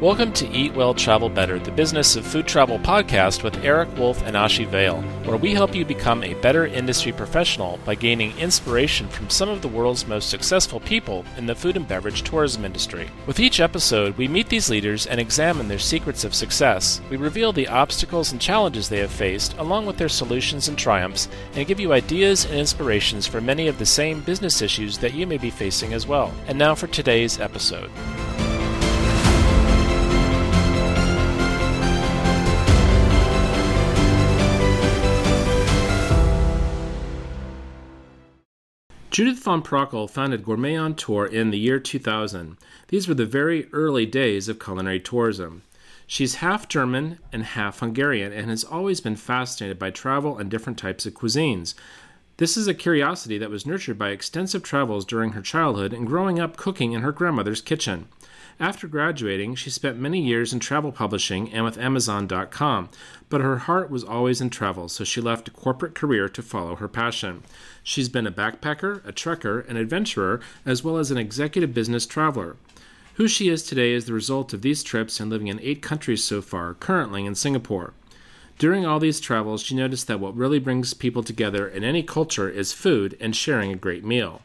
Welcome to Eat Well, Travel Better, the Business of Food Travel podcast with Erik Wolf and Ashi Vale, where we help you become a better industry professional by gaining inspiration from some of the world's most successful people in the food and beverage tourism industry. With each episode, we meet these leaders and examine their secrets of success. We reveal the obstacles and challenges they have faced, along with their solutions and triumphs, and give you ideas and inspirations for many of the same business issues that you may be facing as well. And now for today's episode. Judith von Prockel founded Gourmet on Tour in the year 2000. These were the very early days of culinary tourism. She's half German and half Hungarian and has always been fascinated by travel and different types of cuisines. This is a curiosity that was nurtured by extensive travels during her childhood and growing up cooking in her grandmother's kitchen. After graduating, she spent many years in travel publishing and with Amazon.com, but her heart was always in travel, so she left a corporate career to follow her passion. She's been a backpacker, a trekker, an adventurer, as well as an executive business traveler. Who she is today is the result of these trips and living in eight countries so far, currently in Singapore. During all these travels, she noticed that what really brings people together in any culture is food and sharing a great meal.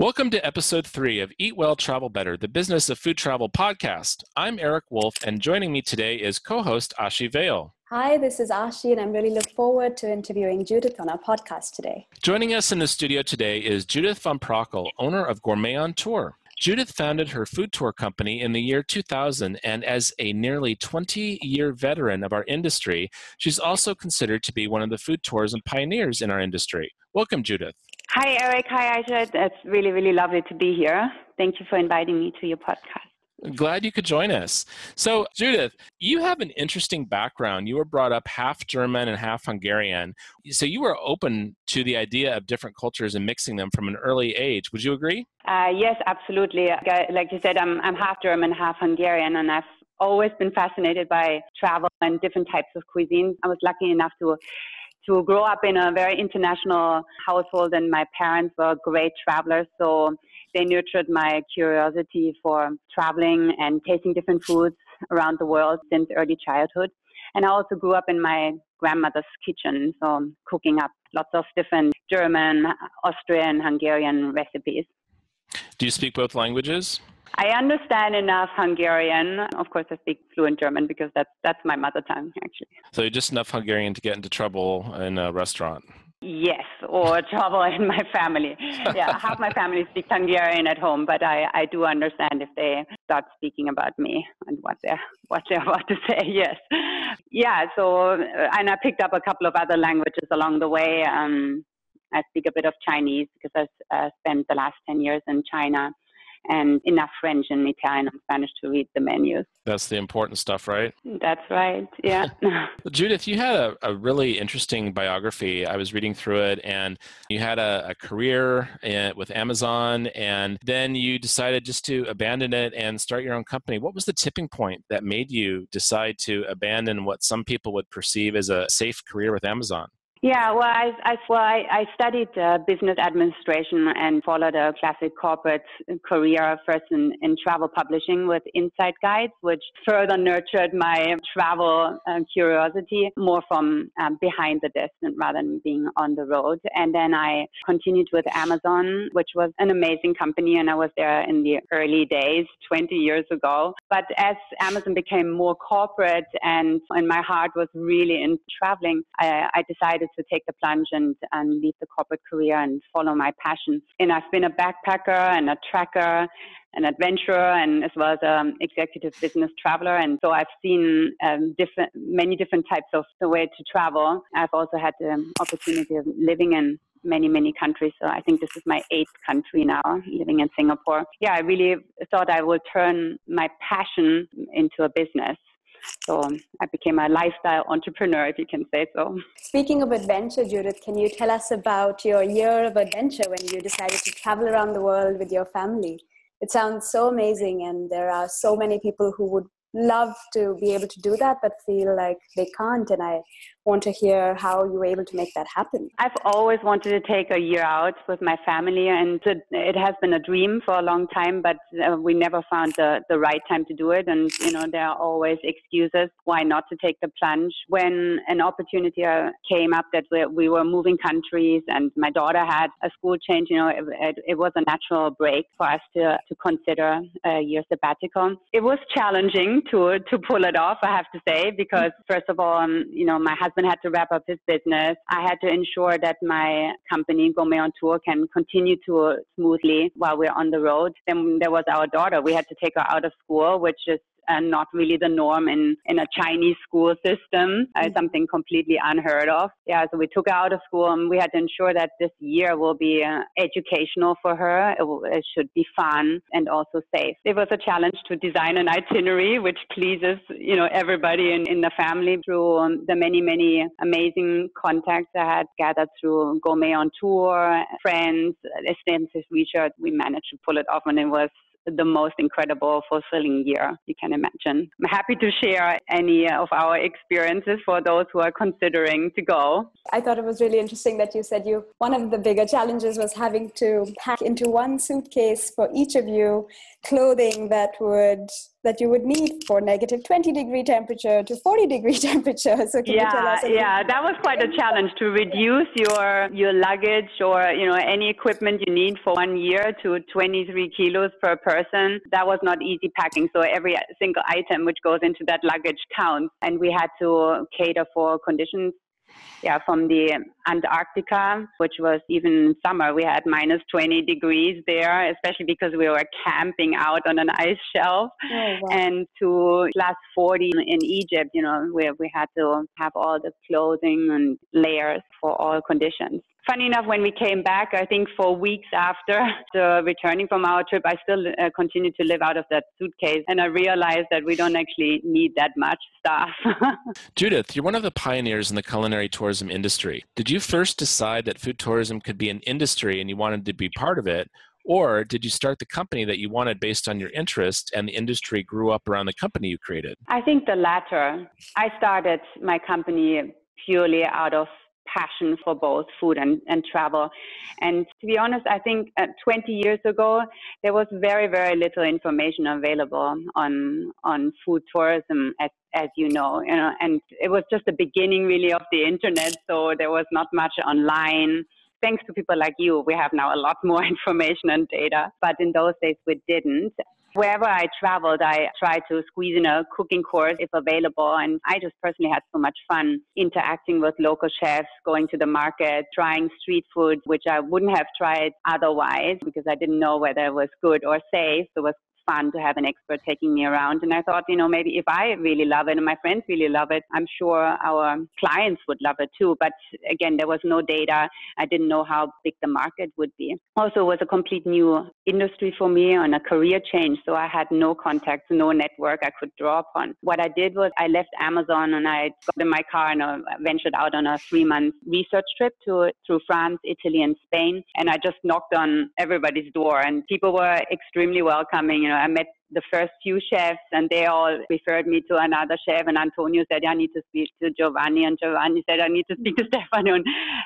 Welcome to episode three of Eat Well, Travel Better, the Business of Food Travel podcast. I'm Erik Wolf, and joining me today is co host Ashi Vale. Hi, this is Ashi, and I'm really looking forward to interviewing Judith on our podcast today. Joining us in the studio today is Judith von Prockel, owner of Gourmet on Tour. Judith founded her food tour company in the year 2000, and as a nearly 20 year veteran of our industry, she's also considered to be one of the food tourism pioneers in our industry. Welcome, Judith. Hi, Eric. Hi, Aisha. It's really, really lovely to be here. Thank you for inviting me to your podcast. Glad you could join us. So, Judith, you have an interesting background. You were brought up half German and half Hungarian. So, you were open to the idea of different cultures and mixing them from an early age. Would you agree? Uh, yes, absolutely. Like you said, I'm, I'm half German, half Hungarian, and I've always been fascinated by travel and different types of cuisine. I was lucky enough to to grow up in a very international household, and my parents were great travelers, so they nurtured my curiosity for traveling and tasting different foods around the world since early childhood. And I also grew up in my grandmother's kitchen, so cooking up lots of different German, Austrian, Hungarian recipes. Do you speak both languages? I understand enough Hungarian. Of course, I speak fluent German because that's that's my mother tongue, actually. So just enough Hungarian to get into trouble in a restaurant. Yes, or trouble in my family. Yeah, half my family speaks Hungarian at home, but I, I do understand if they start speaking about me and what they're what they're about to say. Yes, yeah. So, and I picked up a couple of other languages along the way. Um, I speak a bit of Chinese because I uh, spent the last ten years in China and enough French and Italian and Spanish to read the menus. That's the important stuff, right? That's right. Yeah. Judith, you had a, a, really interesting biography. I was reading through it, and you had a, a career in, with Amazon, and then you decided just to abandon it and start your own company. What was the tipping point that made you decide to abandon what some people would perceive as a safe career with Amazon? Yeah, well, I, I, well, I, I studied uh, business administration and followed a classic corporate career first in, in travel publishing with Insight Guides, which further nurtured my travel uh, curiosity more from um, behind the desk rather than being on the road. And then I continued with Amazon, which was an amazing company, and I was there in the early days, 20 years ago. But as Amazon became more corporate and, and my heart was really in traveling, I, I decided to take the plunge and, and leave the corporate career and follow my passion. And I've been a backpacker and a tracker, an adventurer, and as well as an executive business traveler. And so I've seen um, different, many different types of the way to travel. I've also had the opportunity of living in many, many countries. So I think this is my eighth country now, living in Singapore. Yeah, I really thought I would turn my passion into a business. So um, I became a lifestyle entrepreneur, if you can say so. Speaking of adventure, Judith, can you tell us about your year of adventure when you decided to travel around the world with your family? It sounds so amazing, and there are so many people who would love to be able to do that but feel like they can't and i want to hear how you were able to make that happen. I've always wanted to take a year out with my family, and it has been a dream for a long time, but uh, we never found the, the right time to do it. And, you know, there are always excuses why not to take the plunge. When an opportunity uh, came up that we, we were moving countries and my daughter had a school change, you know, it, it, it was a natural break for us to, to consider a year sabbatical. It was challenging to, to pull it off, I have to say, because first of all, um, you know, my husband had to wrap up his business. I had to ensure that my company, Gourmet on Tour, can continue to smoothly while we're on the road. Then there was our daughter. We had to take her out of school, which is and not really the norm in, in a Chinese school system, uh, mm-hmm. something completely unheard of. Yeah, so we took her out of school and we had to ensure that this year will be uh, educational for her. It, will, it, should be fun and also safe. It was a challenge to design an itinerary which pleases, you know, everybody in, in the family through um, the many, many amazing contacts I had gathered through Gourmet on Tour, friends, extensive research. We managed to pull it off and it was the most incredible, fulfilling year you can imagine. I'm happy to share any of our experiences for those who are considering to go. I thought it was really interesting that you said you one of the bigger challenges was having to pack into one suitcase for each of you clothing that would that you would need for negative 20 degree temperature to 40 degree temperature. So yeah yeah that was quite a challenge to reduce your your luggage or you know any equipment you need for one year to 23 kilos per person. That was not easy packing. So every single item which goes into that luggage counts. And we had to cater for conditions yeah, from the Antarctica, which was even summer. We had minus 20 degrees there, especially because we were camping out on an ice shelf. Oh, wow. And to plus 40 in Egypt, you know, where we had to have all the clothing and layers for all conditions funny enough, when we came back, I think for weeks after the returning from our trip, I still uh, continued to live out of that suitcase. And I realized that we don't actually need that much stuff. Judith, you're one of the pioneers in the culinary tourism industry. Did you first decide that food tourism could be an industry and you wanted to be part of it? Or did you start the company that you wanted based on your interest and the industry grew up around the company you created? I think the latter. I started my company purely out of passion for both food and, and travel. And to be honest, I think uh, 20 years ago, there was very, very little information available on, on food tourism as, as you know, you know, and it was just the beginning really of the internet. So there was not much online thanks to people like you, we have now a lot more information and data. But in those days, we didn't. Wherever I traveled, I tried to squeeze in a cooking course if available. And I just personally had so much fun interacting with local chefs, going to the market, trying street food, which I wouldn't have tried otherwise because I didn't know whether it was good or safe. It was fun to have an expert taking me around. And I thought, you know, maybe if I really love it and my friends really love it, I'm sure our clients would love it too. But again, there was no data. I didn't know how big the market would be. Also, it was a complete new industry for me and a career change. So I had no contacts, no network I could draw upon. What I did was I left Amazon and I got in my car and I ventured out on a three month research trip to through France, Italy, and Spain. And I just knocked on everybody's door and people were extremely welcoming. You know, I met the first few chefs and they all referred me to another chef and Antonio said, I need to speak to Giovanni and Giovanni said, I need to speak to Stefano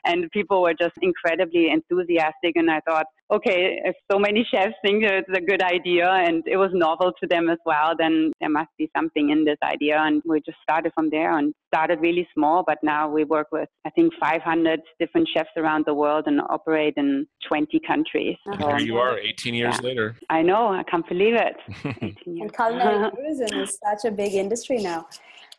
and people were just incredibly enthusiastic and I thought, okay, if so many chefs think it's a good idea and it was novel to them as well, then there must be something in this idea and we just started from there and started really small, but now we work with, I think, 500 different chefs around the world and operate in 20 countries. And so, here you are, 18 years yeah. later. I know, I can't believe it. and culinary tourism is such a big industry now.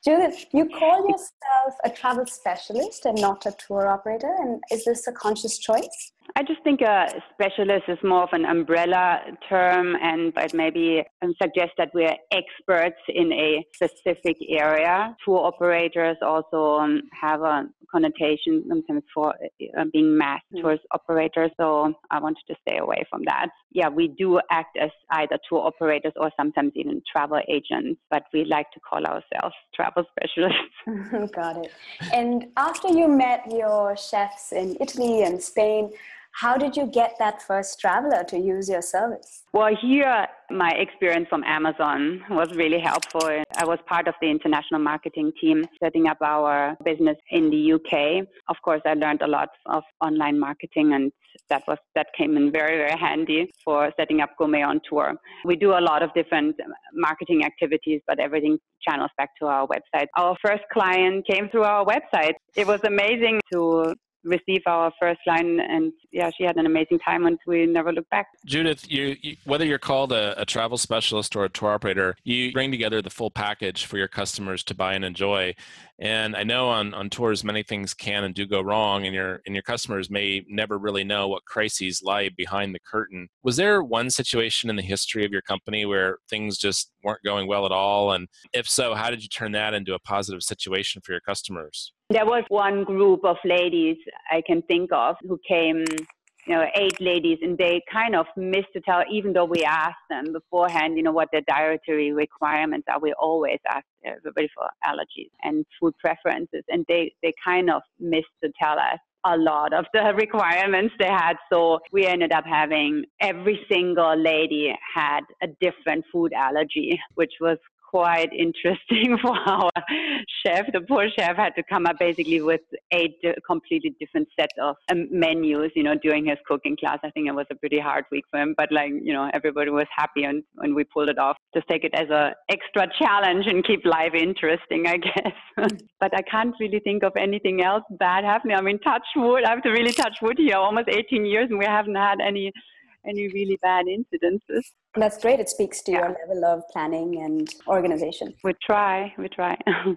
Judith, you call yourself a travel specialist and not a tour operator, and is this a conscious choice? I just think a specialist is more of an umbrella term, and it maybe suggest that we're experts in a specific area. Tour operators also um, have a connotation sometimes for uh, being mass mm. tourist operators, so I wanted to stay away from that. Yeah, we do act as either tour operators or sometimes even travel agents, but we like to call ourselves travel specialists. Got it. And after you met your chefs in Italy and Spain, How did you get that first traveler to use your service? Well, here, my experience from Amazon was really helpful. I was part of the international marketing team setting up our business in the UK. Of course, I learned a lot of online marketing and that was that came in very very handy for setting up gourmet on tour we do a lot of different marketing activities but everything channels back to our website our first client came through our website it was amazing to receive our first line and yeah she had an amazing time and we never looked back. Judith you, you whether you're called a, a, travel specialist or a tour operator you bring together the full package for your customers to buy and enjoy and i know on, on tours many things can and do go wrong and your and your customers may never really know what crises lie behind the curtain. Was there one situation in the history of your company where things just weren't going well at all? And if so how did you turn that into a positive situation for your customers? There was one group of ladies I can think of who came, you know, eight ladies, and they kind of missed to tell, even though we asked them beforehand, you know, what their dietary requirements are. We always ask everybody for allergies and food preferences, and they, they kind of missed to tell us a lot of the requirements they had. So we ended up having every single lady had a different food allergy, which was quite interesting for our chef. The poor chef had to come up basically with eight completely different set of um, menus, you know, during his cooking class. I think it was a pretty hard week for him, but like, you know, everybody was happy and and we pulled it off. Just take it as a extra challenge and keep life interesting, I guess. but I can't really think of anything else bad happening. I mean, touch wood. I have to really touch wood here. Almost 18 years and we haven't had any any really bad incidences. That's great. It speaks to yeah. your level of planning and organization. We try, we try.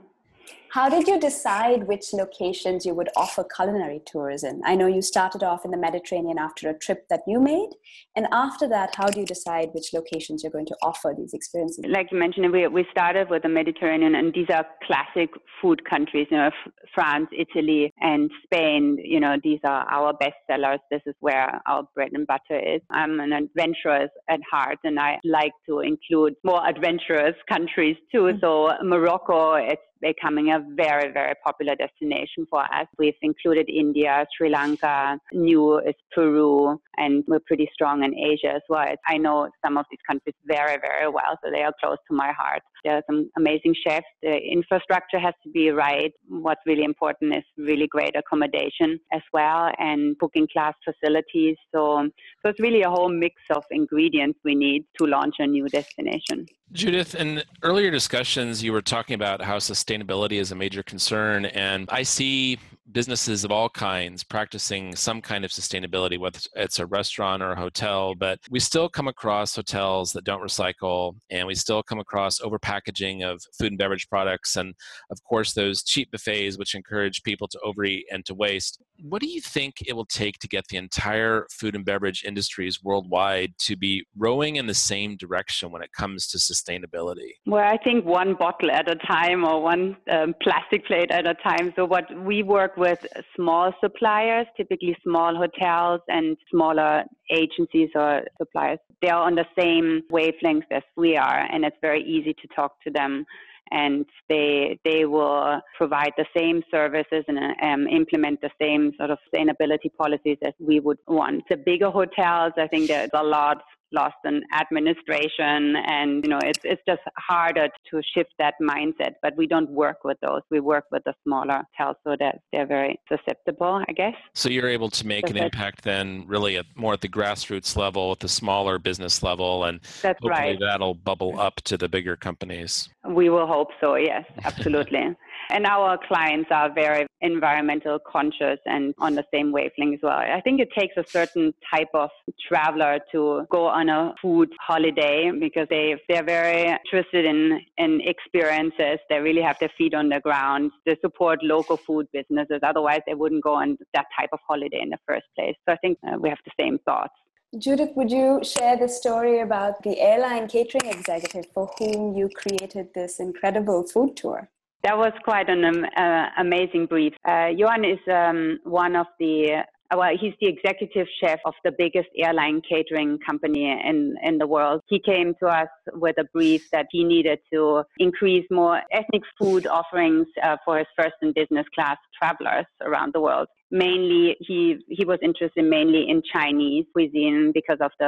How did you decide which locations you would offer culinary tours in? I know you started off in the Mediterranean after a trip that you made. And after that, how do you decide which locations you're going to offer these experiences? Like you mentioned, we, we started with the Mediterranean, and these are classic food countries, you know, France, Italy, and Spain. You know, these are our best sellers. This is where our bread and butter is. I'm an adventurous at heart, and I like to include more adventurous countries too. Mm-hmm. So Morocco, it's becoming a very, very popular destination for us. We've included India, Sri Lanka, new is Peru, and we're pretty strong in Asia as well. I know some of these countries very, very well, so they are close to my heart. There are some amazing chefs. The infrastructure has to be right. What's really important is really great accommodation as well and cooking class facilities. So, so it's really a whole mix of ingredients we need to launch a new destination. Judith, in earlier discussions, you were talking about how sustainability is a major concern, and I see businesses of all kinds practicing some kind of sustainability, whether it's a restaurant or a hotel, but we still come across hotels that don't recycle, and we still come across overpackaging of food and beverage products, and of course, those cheap buffets which encourage people to overeat and to waste. What do you think it will take to get the entire food and beverage industries worldwide to be rowing in the same direction when it comes to sustainability? Well, I think one bottle at a time or one um, plastic plate at a time. So, what we work with small suppliers, typically small hotels and smaller agencies or suppliers. They are on the same wavelength as we are, and it's very easy to talk to them. And they they will provide the same services and um, implement the same sort of sustainability policies as we would want. The bigger hotels, I think there's a lot lost in administration and you know it's it's just harder to shift that mindset but we don't work with those. We work with the smaller hotels so that they're very susceptible i guess. So you're able to make an impact then really at, more at the grassroots level at the smaller business level and That's hopefully right. that'll bubble up to the bigger companies. We will hope so yes absolutely and our clients are very environmental conscious and on the same wavelength as well. I think it takes a certain type of traveler to go on a food holiday because they they're very interested in in experiences. They really have their feet on the ground. They support local food businesses. Otherwise, they wouldn't go on that type of holiday in the first place. So I think uh, we have the same thoughts. Judith, would you share the story about the airline catering executive for whom you created this incredible food tour? That was quite an um, uh, amazing brief. Uh, Johan is um, one of the uh, well, he's the executive chef of the biggest airline catering company in, in the world. He came to us with a brief that he needed to increase more ethnic food offerings uh, for his first and business class travelers around the world. Mainly he he was interested mainly in Chinese cuisine because of the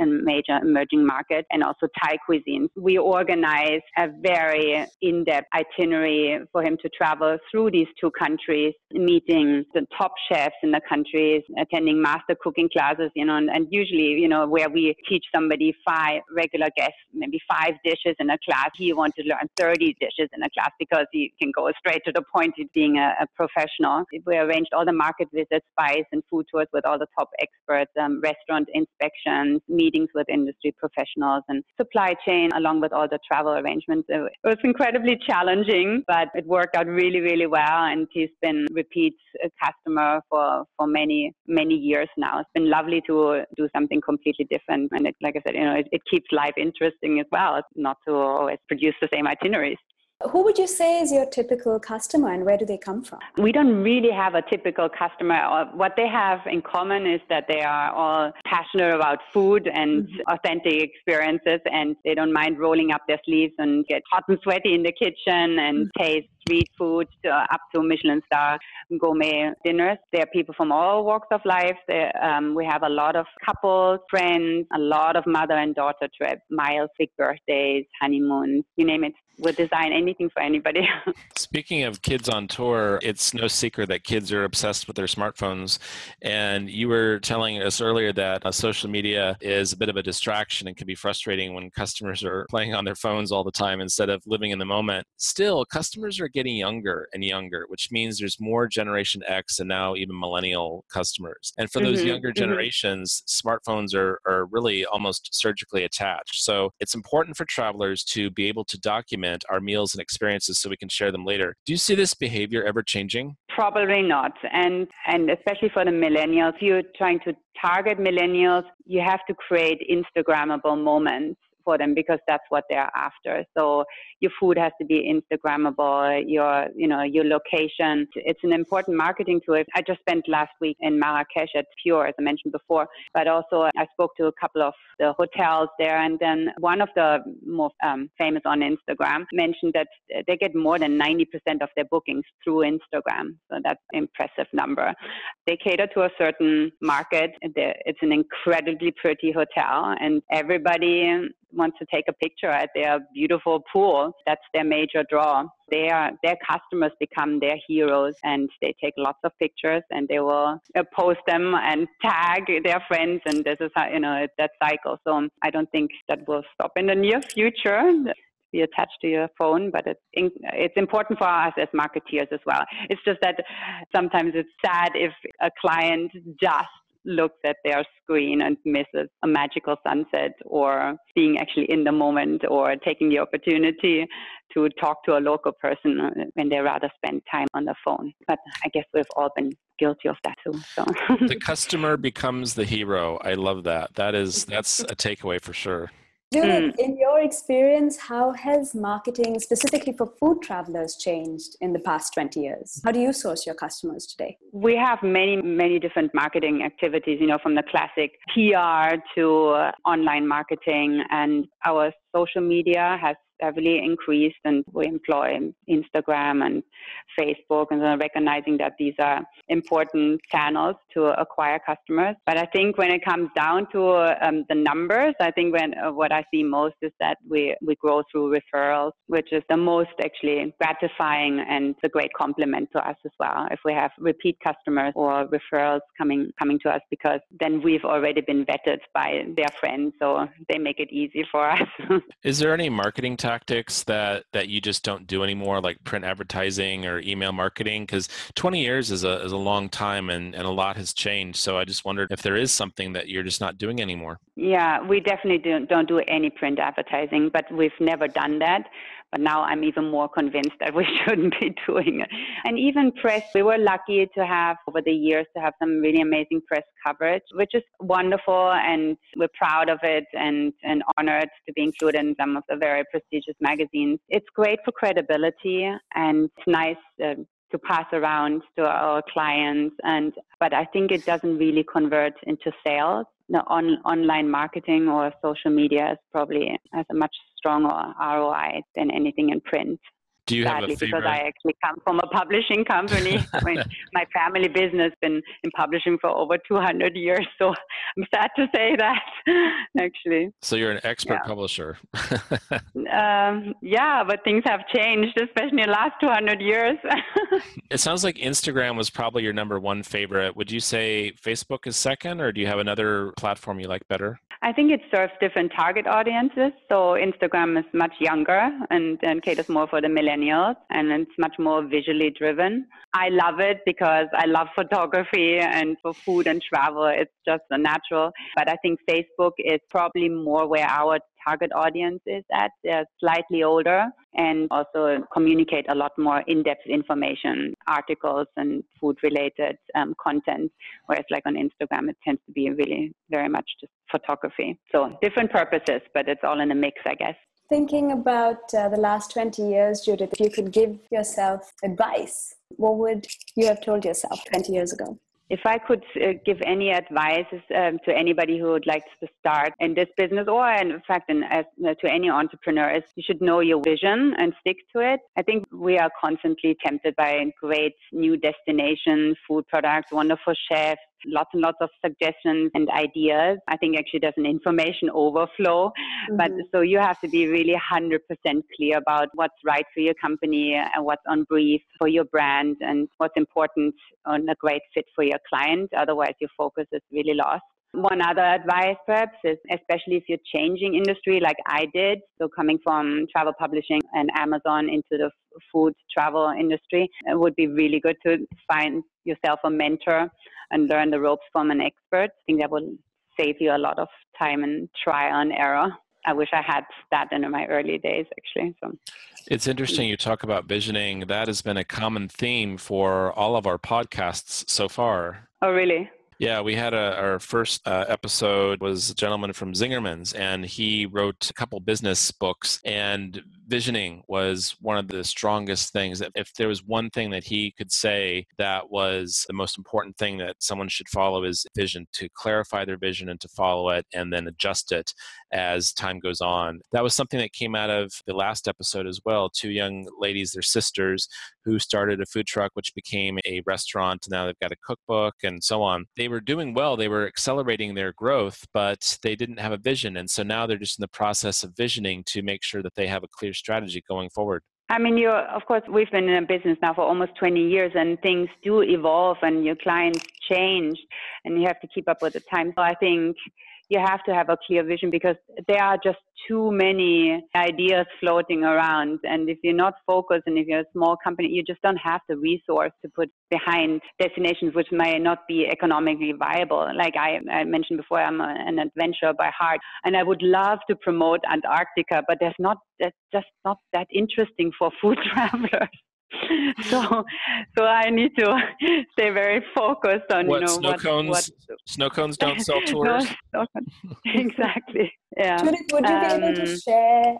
uh, major emerging market and also Thai cuisine. We organized a very in-depth itinerary for him to travel through these two countries, meeting the top chefs in the countries, attending master cooking classes, you know, and, and usually, you know, where we teach somebody five regular guests, maybe five dishes in a class, he wanted to learn 30 dishes in a class because he can go straight to the point of being a, a professional. We arranged all the market visits, spice and food tours with all the top experts, um, restaurant inspections, meetings with industry professionals, and supply chain, along with all the travel arrangements. It was incredibly challenging, but it worked out really, really well. And he's been repeat customer for, for many, many years now. It's been lovely to do something completely different. And it, like I said, you know, it, it keeps life interesting as well, not to always produce the same itineraries. Who would you say is your typical customer and where do they come from? We don't really have a typical customer. What they have in common is that they are all passionate about food and mm-hmm. authentic experiences and they don't mind rolling up their sleeves and get hot and sweaty in the kitchen and mm-hmm. taste street food uh, up to Michelin star gourmet dinners. There are people from all walks of life. Um, we have a lot of couples, friends, a lot of mother and daughter trips, miles, big birthdays, honeymoons, you name it. We'll design anything for anybody. Speaking of kids on tour, it's no secret that kids are obsessed with their smartphones. And you were telling us earlier that uh, social media is a bit of a distraction and can be frustrating when customers are playing on their phones all the time instead of living in the moment. Still, customers are getting younger and younger, which means there's more Generation X and now even millennial customers. And for those mm-hmm, younger mm-hmm. generations, smartphones are, are really almost surgically attached. So it's important for travelers to be able to document our meals and experiences so we can share them later. Do you see this behavior ever changing? Probably not. And and especially for the millennials, you're trying to target millennials, you have to create Instagrammable moments for them because that's what they're after. So your food has to be Instagrammable, your you know your location. It's an important marketing tool. I just spent last week in Marrakesh at Pure, as I mentioned before, but also I spoke to a couple of the hotels there, and then one of the more um, famous on Instagram mentioned that they get more than 90% of their bookings through Instagram. So that's an impressive number. They cater to a certain market. It's an incredibly pretty hotel, and everybody wants to take a picture at their beautiful pool. That's their major draw. Their their customers become their heroes, and they take lots of pictures, and they will uh, post them and tag their friends, and this is how you know that cycle. So I don't think that will stop in the near future be attached to your phone, but it's in, it's important for us as marketeers as well. It's just that sometimes it's sad if a client just looks at their screen and misses a magical sunset or being actually in the moment or taking the opportunity to talk to a local person when they rather spend time on the phone. But I guess we've all been guilty of that too. So the customer becomes the hero. I love that. That is that's a takeaway for sure. Judith, mm. in your experience, how has marketing specifically for food travelers changed in the past 20 years? How do you source your customers today? We have many, many different marketing activities, you know, from the classic PR to uh, online marketing, and our social media has heavily increased and we employ Instagram and Facebook and recognizing that these are important channels to acquire customers. But I think when it comes down to um, the numbers, I think when uh, what I see most is that we, we grow through referrals, which is the most actually gratifying and a great compliment to us as well. If we have repeat customers or referrals coming coming to us because then we've already been vetted by their friends, so they make it easy for us. is there any marketing tactics that that you just don't do anymore, like print advertising or email marketing? Because 20 years is a is a long time, and and a lot has changed. So I just wondered if there is something that you're just not doing anymore. Yeah, we definitely don't don't do any print advertising, but we've never done that. But now I'm even more convinced that we shouldn't be doing it. And even press, we were lucky to have over the years to have some really amazing press coverage, which is wonderful. And we're proud of it and, and honored to be included in some of the very prestigious magazines. It's great for credibility and it's nice uh, to pass around to our clients and but I think it doesn't really convert into sales. On, online marketing or social media is probably has a much stronger ROI than anything in print. Do you sadly, have a favorite? Because I actually come from a publishing company. I mean, my family business been in publishing for over 200 years, so I'm sad to say that. Actually. So you're an expert Yeah. publisher. Um, yeah, but things have changed, especially in the last 200 years. it sounds like Instagram was probably your number one favorite. Would you say Facebook is second, or do you have another platform you like better? I think it serves different target audiences. So Instagram is much younger and, and caters more for the millennials and it's much more visually driven. I love it because I love photography and for food and travel, it's just a natural. But I think Facebook is probably more where our target audience is at. They're slightly older and also communicate a lot more in-depth information, articles and food-related um, content. Whereas like on Instagram, it tends to be really very much just photography. So different purposes, but it's all in a mix, I guess. Thinking about uh, the last 20 years, Judith, if you could give yourself advice, what would you have told yourself 20 years ago? If I could uh, give any advice um, to anybody who would like to start in this business, or in fact, in, as, uh, to any entrepreneur, is you should know your vision and stick to it. I think we are constantly tempted by great new destinations, food products, wonderful chefs, lots and lots of suggestions and ideas. I think actually there's an information overflow, mm-hmm. but so you have to be really 100% clear about what's right for your company and what's on brief for your brand and what's important on a great fit for your client. Otherwise, your focus is really lost. One other advice, perhaps, is especially if you're changing industry like I did, so coming from travel publishing and Amazon into the food travel industry, it would be really good to find yourself a mentor and learn the ropes from an expert. I think that will save you a lot of time and trial and error. I wish I had that in my early days, actually. So it's interesting you talk about visioning. That has been a common theme for all of our podcasts so far. Oh, really? Yeah, we had a, our first uh, episode was a gentleman from Zingerman's, and he wrote a couple business books. And visioning was one of the strongest things. If there was one thing that he could say that was the most important thing that someone should follow is vision to clarify their vision and to follow it, and then adjust it as time goes on. That was something that came out of the last episode as well. Two young ladies, their sisters, who started a food truck, which became a restaurant. And now they've got a cookbook and so on. They were doing well, they were accelerating their growth, but they didn't have a vision. And so now they're just in the process of visioning to make sure that they have a clear strategy going forward. I mean, you of course, we've been in a business now for almost 20 years and things do evolve and your clients change and you have to keep up with the times. So I think you have to have a clear vision because there are just too many ideas floating around. And if you're not focused and if you're a small company, you just don't have the resource to put behind destinations which may not be economically viable. Like I, I mentioned before, I'm a, an adventurer by heart and I would love to promote Antarctica, but there's not, that's just not that interesting for food travelers. so so I need to stay very focused on what, you know snow what, cones what snow cones don't sell tours. no, exactly. Yeah. Judith, would you Um, be able to share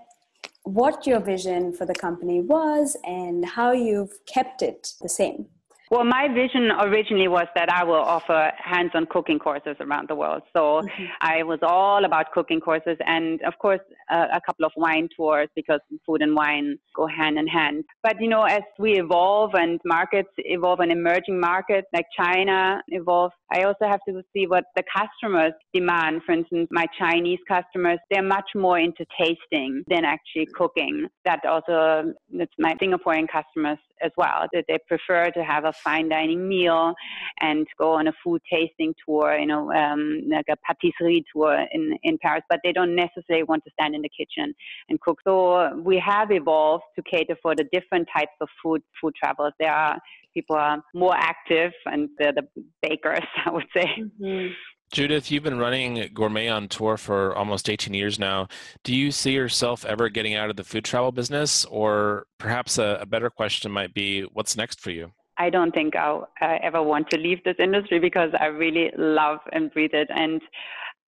what your vision for the company was and how you've kept it the same? Well, my vision originally was that I will offer hands-on cooking courses around the world. So I was all about cooking courses, and of course, uh, a couple of wine tours because food and wine go hand in hand. But you know, as we evolve and markets evolve, and emerging markets like China evolve, I also have to see what the customers demand. For instance, my Chinese customers, they're much more into tasting than actually cooking. That also, that's my Singaporean customers as well, that they prefer to have a fine dining meal and go on a food tasting tour, you know, um, like a patisserie tour in, in Paris, but they don't necessarily want to stand in the kitchen and cook. So we have evolved to cater for the different types of food, food travels. There are people are more active and they're the bakers, I would say. Mm-hmm. Judith, you've been running Gourmet on Tour for almost 18 years now. Do you see yourself ever getting out of the food travel business? Or perhaps a, a better question might be what's next for you? I don't think I'll uh, ever want to leave this industry because I really love and breathe it. And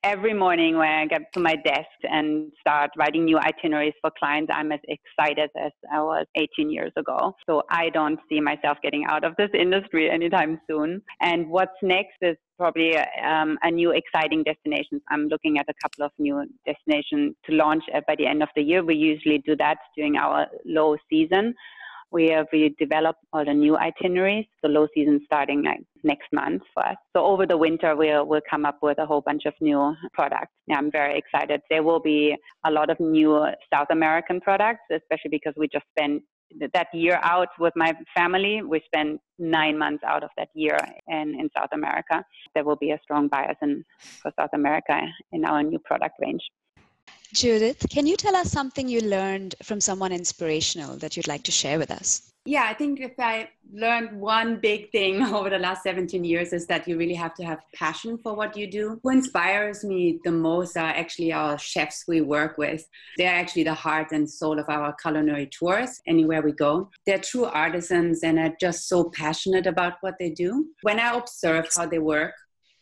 every morning when I get to my desk and start writing new itineraries for clients, I'm as excited as I was 18 years ago. So I don't see myself getting out of this industry anytime soon. And what's next is probably um, a new exciting destination. I'm looking at a couple of new destinations to launch by the end of the year. We usually do that during our low season We have developed all the new itineraries. The low season starting like next month for us. So over the winter, we'll we'll come up with a whole bunch of new products. Yeah, I'm very excited. There will be a lot of new South American products, especially because we just spent that year out with my family. We spent nine months out of that year in, in South America. There will be a strong bias in, for South America in our new product range. Judith, can you tell us something you learned from someone inspirational that you'd like to share with us? Yeah, I think if I learned one big thing over the last 17 years is that you really have to have passion for what you do. Who inspires me the most are actually our chefs we work with. They're actually the heart and soul of our culinary tours anywhere we go. They're true artisans and are just so passionate about what they do. When I observe how they work,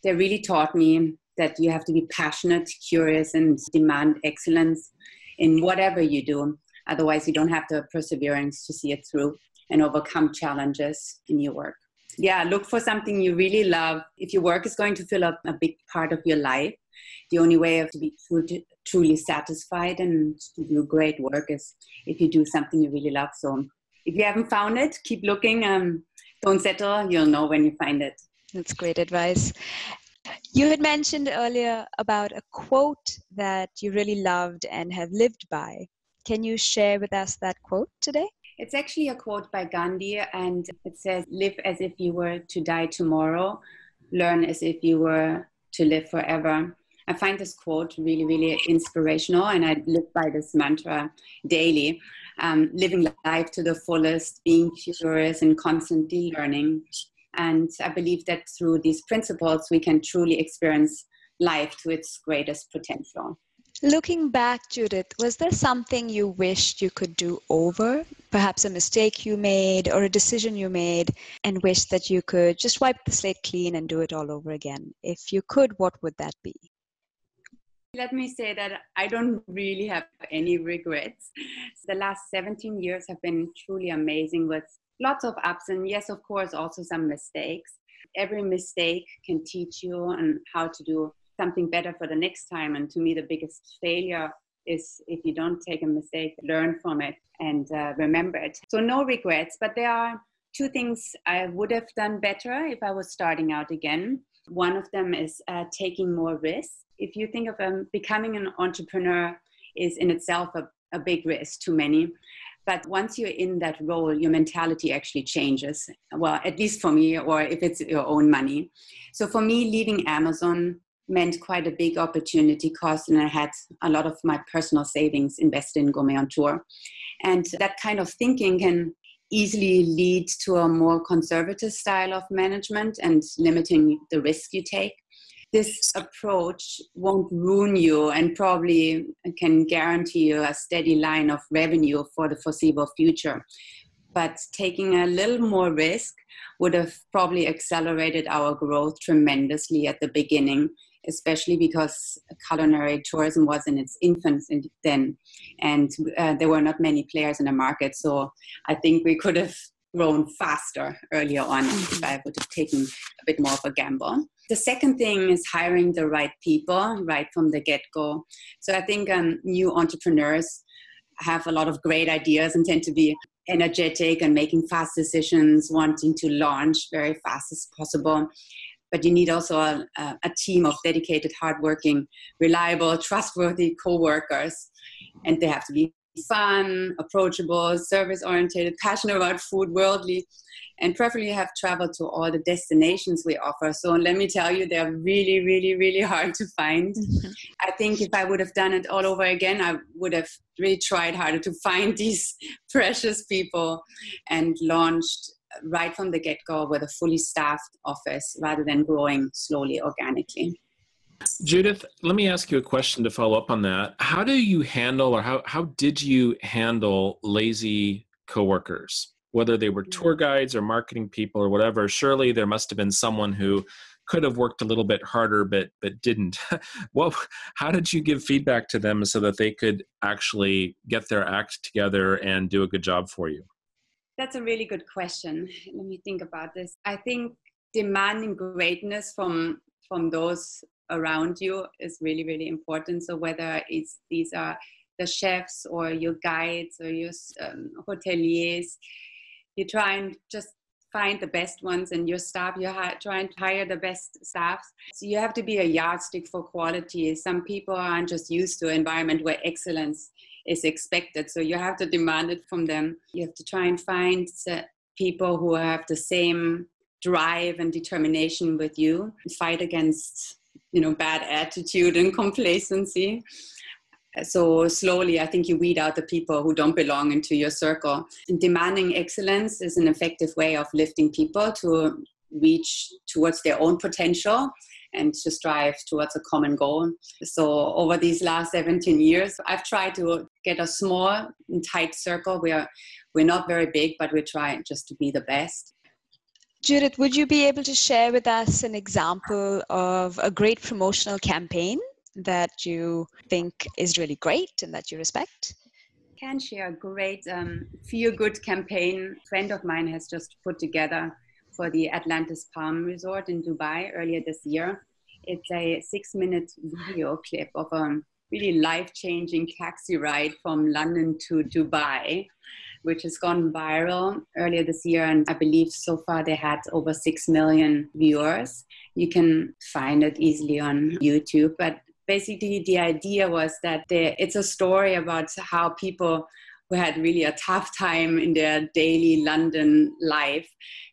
they really taught me that you have to be passionate, curious, and demand excellence in whatever you do. Otherwise, you don't have the perseverance to see it through and overcome challenges in your work. Yeah, look for something you really love. If your work is going to fill up a big part of your life, the only way of to be truly satisfied and to do great work is if you do something you really love. So if you haven't found it, keep looking. Um, don't settle. You'll know when you find it. That's great advice. You had mentioned earlier about a quote that you really loved and have lived by. Can you share with us that quote today? It's actually a quote by Gandhi, and it says, Live as if you were to die tomorrow, learn as if you were to live forever. I find this quote really, really inspirational, and I live by this mantra daily. Um, living life to the fullest, being curious, and constantly learning. And I believe that through these principles, we can truly experience life to its greatest potential. Looking back, Judith, was there something you wished you could do over? Perhaps a mistake you made or a decision you made and wished that you could just wipe the slate clean and do it all over again? If you could, what would that be? Let me say that I don't really have any regrets. The last 17 years have been truly amazing with lots of ups and, yes, of course, also some mistakes. Every mistake can teach you on how to do something better for the next time. And to me, the biggest failure is if you don't take a mistake, learn from it and uh, remember it. So, no regrets, but there are two things I would have done better if I was starting out again. One of them is uh, taking more risks. If you think of um, becoming an entrepreneur, is in itself a, a big risk to many. But once you're in that role, your mentality actually changes. Well, at least for me, or if it's your own money. So for me, leaving Amazon meant quite a big opportunity cost and i had a lot of my personal savings invested in gourmet on tour and that kind of thinking can easily lead to a more conservative style of management and limiting the risk you take this approach won't ruin you and probably can guarantee you a steady line of revenue for the foreseeable future but taking a little more risk would have probably accelerated our growth tremendously at the beginning especially because culinary tourism was in its infancy then, and uh, there were not many players in the market. So I think we could have grown faster earlier on if I would have taken a bit more of a gamble. The second thing is hiring the right people right from the get go. So I think um, new entrepreneurs have a lot of great ideas and tend to be energetic and making fast decisions, wanting to launch very fast as possible but you need also a, a team of dedicated, hardworking, reliable, trustworthy co-workers, and they have to be fun, approachable, service oriented, passionate about food, worldly, and preferably have traveled to all the destinations we offer. So let me tell you, they're really, really, really hard to find. Mm-hmm. I think if I would have done it all over again, I would have really tried harder to find these precious people and launched right from the get go with a fully staffed office rather than growing slowly organically. Judith, let me ask you a question to follow up on that. How do you handle, or how, how did you handle lazy coworkers, whether they were tour mm-hmm. guides or marketing people or whatever? Surely there must have been someone who could have worked a little bit harder but but didn't. well, how did you give feedback to them so that they could actually get their act together and do a good job for you? That's a really good question. Let me think about this. I think demanding greatness from from those around you is really really important. So whether it's these are the chefs or your guides or your um, hoteliers, you try and just find the best ones and your staff. You hi- try and hire the best staffs. So you have to be a yardstick for quality. Some people aren't just used to an environment where excellence is expected. So you have to demand it from them. You have to try and find people who have the same drive and determination with you, fight against you know bad attitude and complacency so slowly i think you weed out the people who don't belong into your circle and demanding excellence is an effective way of lifting people to reach towards their own potential and to strive towards a common goal. So over these last 17 years, I've tried to get a small and tight circle where we're not very big, but we try just to be the best. Judith, would you be able to share with us an example of a great promotional campaign that you think is really great and that you respect? I can share a great um, feel good campaign. A friend of mine has just put together for the Atlantis Palm Resort in Dubai earlier this year. It's a six minute video clip of a really life changing taxi ride from London to Dubai which has gone viral earlier this year. And I believe so far they had over 6 million viewers. You can find it easily on YouTube. But basically, the idea was that they, it's a story about how people who had really a tough time in their daily London life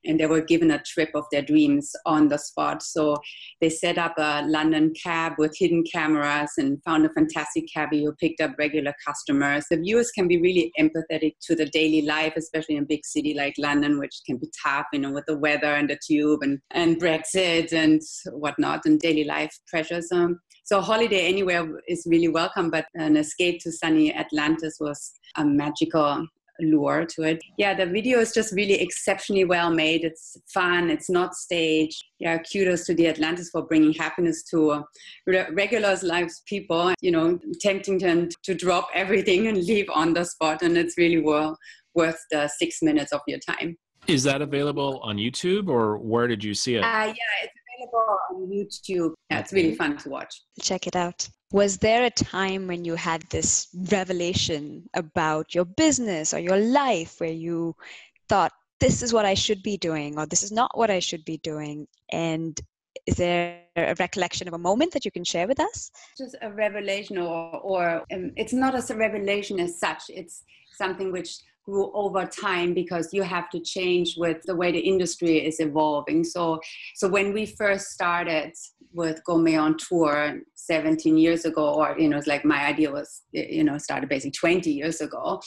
and they were given a trip of their dreams on the spot. So they set up a London cab with hidden cameras and found a fantastic cabbie who picked up regular customers. The viewers can be really empathetic to the daily life, especially in a big city like London, which can be tough, you know, with the weather and the tube and, and Brexit and whatnot and daily life pressures. Um, so a holiday anywhere is really welcome, but an escape to sunny Atlantis was a magical lure to it. Yeah, the video is just really exceptionally well made. It's fun. It's not staged. Yeah, kudos to the Atlantis for bringing happiness to re- regular lives people. You know, tempting them to drop everything and leave on the spot, and it's really well worth the six minutes of your time. Is that available on YouTube, or where did you see it? Uh, yeah, it's available on YouTube. Yeah, it's really fun to watch. Check it out. Was there a time when you had this revelation about your business or your life where you thought, this is what I should be doing, or this is not what I should be doing? And is there a recollection of a moment that you can share with us? Just a revelation, or, or um, it's not a revelation as such. It's something which grew over time because you have to change with the way the industry is evolving. So, so when we first started with Gourmet on Tour 17 years ago, or you know, it's like my idea was, you know, started basically 20 years ago.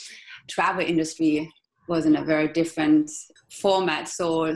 Travel industry was in a very different format, so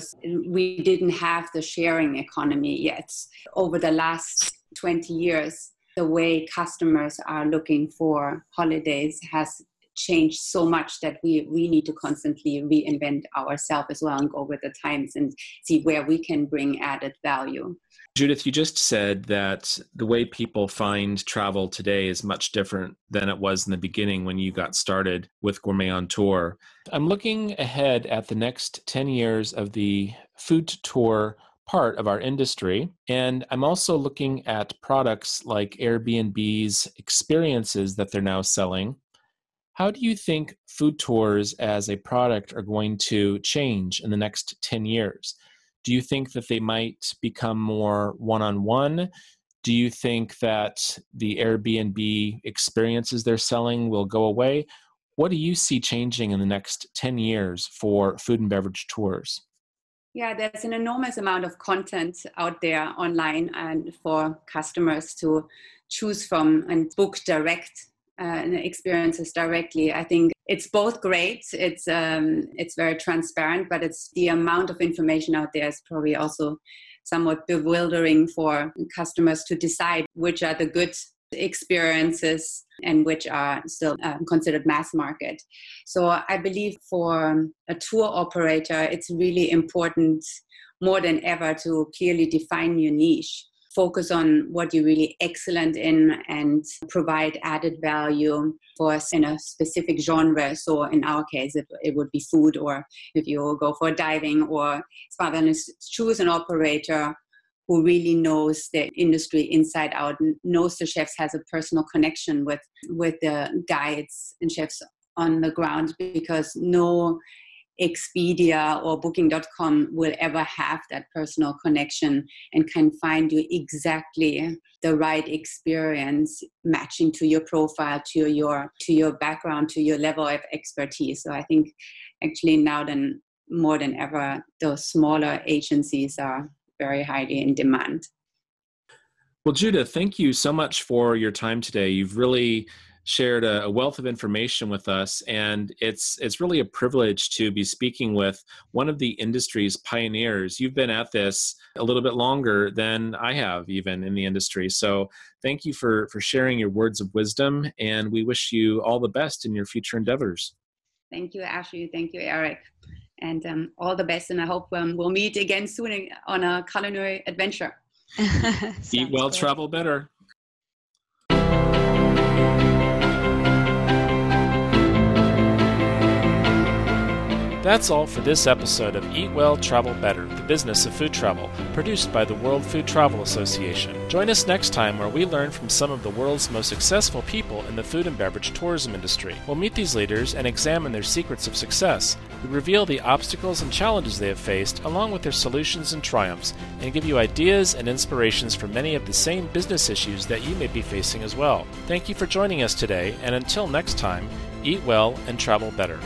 we didn't have the sharing economy yet. Over the last 20 years, the way customers are looking for holidays has changed so much that we we need to constantly reinvent ourselves as well and go with the times and see where we can bring added value. Judith, you just said that the way people find travel today is much different than it was in the beginning when you got started with Gourmet on Tour. I'm looking ahead at the next 10 years of the food tour part of our industry. And I'm also looking at products like Airbnb's experiences that they're now selling how do you think food tours as a product are going to change in the next 10 years? Do you think that they might become more one on one? Do you think that the Airbnb experiences they're selling will go away? What do you see changing in the next 10 years for food and beverage tours? Yeah, there's an enormous amount of content out there online and for customers to choose from and book direct uh, experiences directly. I think it's both great. It's um, it's very transparent, but it's the amount of information out there is probably also somewhat bewildering for customers to decide which are the good experiences and which are still um, considered mass market. So I believe for a tour operator, it's really important more than ever to clearly define your niche focus on what you're really excellent in and provide added value for us in a specific genre. So in our case, it, it would be food, or if you go for diving, or choose an operator who really knows the industry inside out, knows the chefs, has a personal connection with with the guides and chefs on the ground because no Expedia or Booking.com will ever have that personal connection and can find you exactly the right experience matching to your profile, to your to your background, to your level of expertise. So I think actually now than more than ever, those smaller agencies are very highly in demand. Well, Judith, thank you so much for your time today. You've really shared a, wealth of information with us, and it's it's really a privilege to be speaking with one of the industry's pioneers. You've been at this a little bit longer than I have, even in the industry. So, thank you for for sharing your words of wisdom, and we wish you all the best in your future endeavors. Thank you, Ashley. Thank you, Erik. And um, all the best. And I hope um, we'll meet again soon on a culinary adventure. Eat well, good. travel better. That's all for this episode of Eat Well, Travel Better, the business of food travel, produced by the World Food Travel Association. Join us next time where we learn from some of the world's most successful people in the food and beverage tourism industry. We'll meet these leaders and examine their secrets of success. We reveal the obstacles and challenges they have faced, along with their solutions and triumphs, and give you ideas and inspirations for many of the same business issues that you may be facing as well. Thank you for joining us today, and until next time, eat well and travel better.